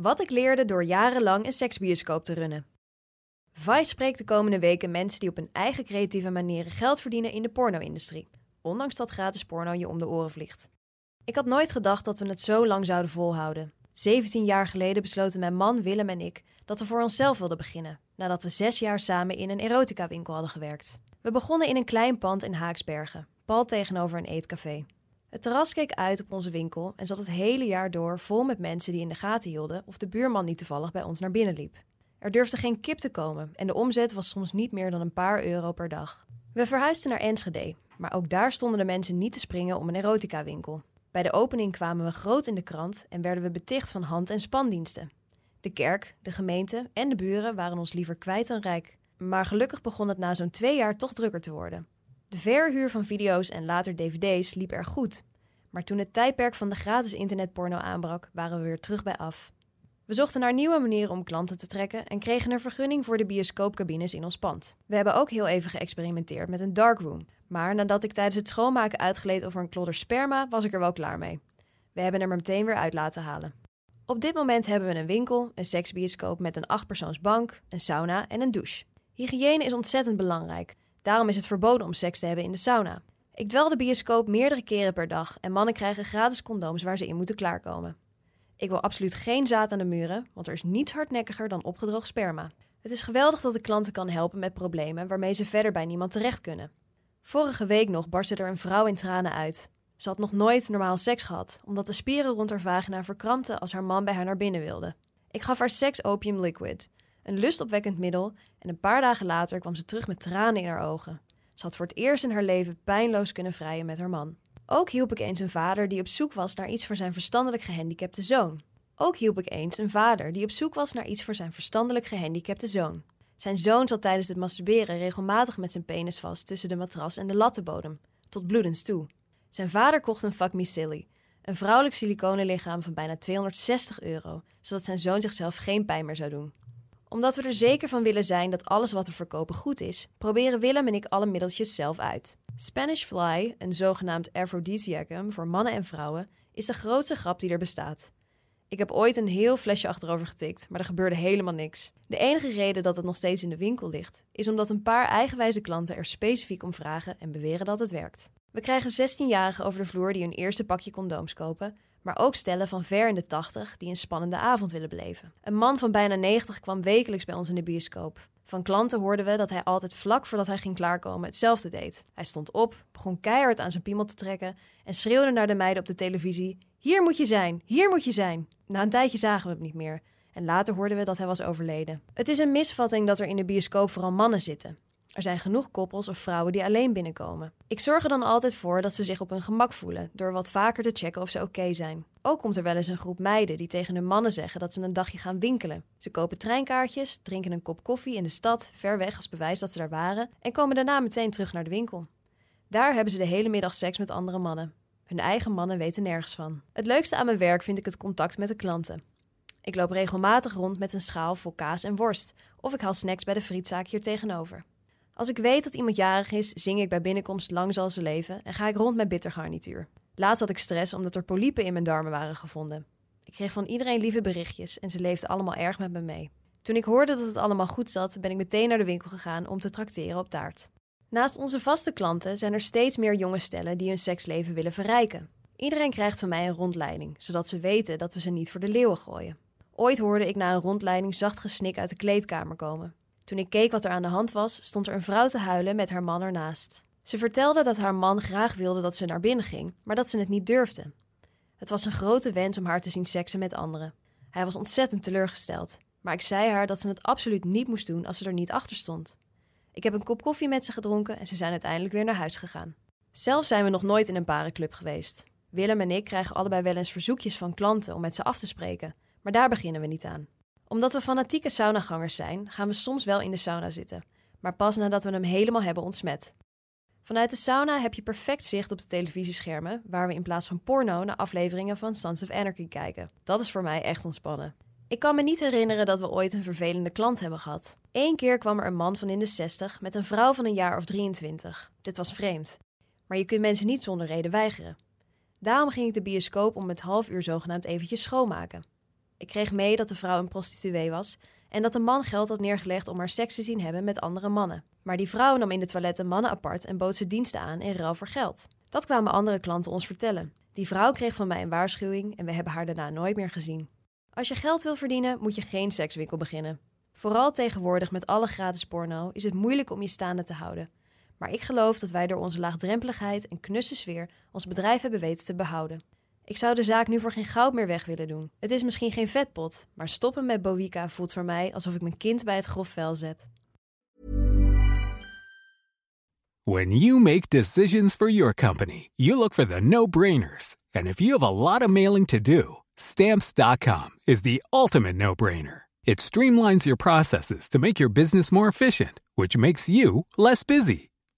Wat ik leerde door jarenlang een seksbioscoop te runnen. Vice spreekt de komende weken mensen die op een eigen creatieve manier geld verdienen in de porno-industrie. Ondanks dat gratis porno je om de oren vliegt. Ik had nooit gedacht dat we het zo lang zouden volhouden. 17 jaar geleden besloten mijn man Willem en ik dat we voor onszelf wilden beginnen, nadat we zes jaar samen in een erotica-winkel hadden gewerkt. We begonnen in een klein pand in Haaksbergen, pal tegenover een eetcafé. Het terras keek uit op onze winkel en zat het hele jaar door vol met mensen die in de gaten hielden of de buurman niet toevallig bij ons naar binnen liep. Er durfde geen kip te komen en de omzet was soms niet meer dan een paar euro per dag. We verhuisden naar Enschede, maar ook daar stonden de mensen niet te springen om een erotica-winkel. Bij de opening kwamen we groot in de krant en werden we beticht van hand- en spandiensten. De kerk, de gemeente en de buren waren ons liever kwijt dan rijk. Maar gelukkig begon het na zo'n twee jaar toch drukker te worden. De verhuur van video's en later dvd's liep erg goed. Maar toen het tijdperk van de gratis internetporno aanbrak, waren we weer terug bij af. We zochten naar nieuwe manieren om klanten te trekken en kregen een vergunning voor de bioscoopcabines in ons pand. We hebben ook heel even geëxperimenteerd met een darkroom. Maar nadat ik tijdens het schoonmaken uitgleed over een klodder sperma, was ik er wel klaar mee. We hebben er meteen weer uit laten halen. Op dit moment hebben we een winkel, een seksbioscoop met een achtpersoonsbank, een sauna en een douche. Hygiëne is ontzettend belangrijk. Daarom is het verboden om seks te hebben in de sauna. Ik dwel de bioscoop meerdere keren per dag en mannen krijgen gratis condooms waar ze in moeten klaarkomen. Ik wil absoluut geen zaad aan de muren, want er is niets hardnekkiger dan opgedroogd sperma. Het is geweldig dat ik klanten kan helpen met problemen waarmee ze verder bij niemand terecht kunnen. Vorige week nog barstte er een vrouw in tranen uit. Ze had nog nooit normaal seks gehad, omdat de spieren rond haar vagina verkrampten als haar man bij haar naar binnen wilde. Ik gaf haar seks opium liquid, een lustopwekkend middel, en een paar dagen later kwam ze terug met tranen in haar ogen. Ze had voor het eerst in haar leven pijnloos kunnen vrijen met haar man. Ook hielp ik eens een vader die op zoek was naar iets voor zijn verstandelijk gehandicapte zoon. Ook hielp ik eens een vader die op zoek was naar iets voor zijn verstandelijk gehandicapte zoon. Zijn zoon zat tijdens het masturberen regelmatig met zijn penis vast tussen de matras en de lattenbodem, tot bloedens toe. Zijn vader kocht een Fuck Me Silly, een vrouwelijk siliconenlichaam van bijna 260 euro, zodat zijn zoon zichzelf geen pijn meer zou doen. Omdat we er zeker van willen zijn dat alles wat we verkopen goed is, proberen Willem en ik alle middeltjes zelf uit. Spanish Fly, een zogenaamd aphrodisiacum voor mannen en vrouwen, is de grootste grap die er bestaat. Ik heb ooit een heel flesje achterover getikt, maar er gebeurde helemaal niks. De enige reden dat het nog steeds in de winkel ligt, is omdat een paar eigenwijze klanten er specifiek om vragen en beweren dat het werkt. We krijgen 16-jarigen over de vloer die hun eerste pakje condooms kopen, maar ook stellen van ver in de 80 die een spannende avond willen beleven. Een man van bijna 90 kwam wekelijks bij ons in de bioscoop. Van klanten hoorden we dat hij altijd vlak voordat hij ging klaarkomen hetzelfde deed. Hij stond op, begon keihard aan zijn piemel te trekken en schreeuwde naar de meiden op de televisie: Hier moet je zijn, hier moet je zijn. Na een tijdje zagen we hem niet meer en later hoorden we dat hij was overleden. Het is een misvatting dat er in de bioscoop vooral mannen zitten. Er zijn genoeg koppels of vrouwen die alleen binnenkomen. Ik zorg er dan altijd voor dat ze zich op hun gemak voelen, door wat vaker te checken of ze oké zijn. Ook komt er wel eens een groep meiden die tegen hun mannen zeggen dat ze een dagje gaan winkelen. Ze kopen treinkaartjes, drinken een kop koffie in de stad, ver weg als bewijs dat ze daar waren, en komen daarna meteen terug naar de winkel. Daar hebben ze de hele middag seks met andere mannen. Hun eigen mannen weten nergens van. Het leukste aan mijn werk vind ik het contact met de klanten. Ik loop regelmatig rond met een schaal vol kaas en worst, of ik haal snacks bij de frietzaak hier tegenover. Als ik weet dat iemand jarig is, zing ik bij binnenkomst Lang zal ze leven en ga ik rond met bittergarnituur. Laatst had ik stress omdat er polypen in mijn darmen waren gevonden. Ik kreeg van iedereen lieve berichtjes en ze leefden allemaal erg met me mee. Toen ik hoorde dat het allemaal goed zat, ben ik meteen naar de winkel gegaan om te trakteren op taart. Naast onze vaste klanten zijn er steeds meer jonge stellen die hun seksleven willen verrijken. Iedereen krijgt van mij een rondleiding, zodat ze weten dat we ze niet voor de leeuwen gooien. Ooit hoorde ik na een rondleiding zacht gesnik uit de kleedkamer komen. Toen ik keek wat er aan de hand was, stond er een vrouw te huilen met haar man ernaast. Ze vertelde dat haar man graag wilde dat ze naar binnen ging, maar dat ze het niet durfde. Het was een grote wens om haar te zien seksen met anderen. Hij was ontzettend teleurgesteld, maar ik zei haar dat ze het absoluut niet moest doen als ze er niet achter stond. Ik heb een kop koffie met ze gedronken en ze zijn uiteindelijk weer naar huis gegaan. Zelf zijn we nog nooit in een parenclub geweest. Willem en ik krijgen allebei wel eens verzoekjes van klanten om met ze af te spreken, maar daar beginnen we niet aan. Omdat we fanatieke saunagangers zijn, gaan we soms wel in de sauna zitten, maar pas nadat we hem helemaal hebben ontsmet. Vanuit de sauna heb je perfect zicht op de televisieschermen, waar we in plaats van porno naar afleveringen van Sons of Anarchy kijken. Dat is voor mij echt ontspannen. Ik kan me niet herinneren dat we ooit een vervelende klant hebben gehad. Eén keer kwam er een man van in de 60 met een vrouw van een jaar of 23. Dit was vreemd. Maar je kunt mensen niet zonder reden weigeren. Daarom ging ik de bioscoop om het half uur zogenaamd eventjes schoonmaken. Ik kreeg mee dat de vrouw een prostituee was en dat de man geld had neergelegd om haar seks te zien hebben met andere mannen. Maar die vrouw nam in de toiletten mannen apart en bood ze diensten aan in ruil voor geld. Dat kwamen andere klanten ons vertellen. Die vrouw kreeg van mij een waarschuwing en we hebben haar daarna nooit meer gezien. Als je geld wil verdienen, moet je geen sekswinkel beginnen. Vooral tegenwoordig met alle gratis porno is het moeilijk om je staande te houden. Maar ik geloof dat wij door onze laagdrempeligheid en knusse sfeer ons bedrijf hebben weten te behouden. Ik zou de zaak nu voor geen goud meer weg willen doen. Het is misschien geen vetpot, maar stoppen met Bowica voelt voor mij alsof ik mijn kind bij het grof vel zet. When you make decisions for your company, you look for the no-brainers. And if you have a lot of mailing to do, stamps.com is the ultimate no-brainer. It streamlines your processes to make your business more efficient, which makes you less busy.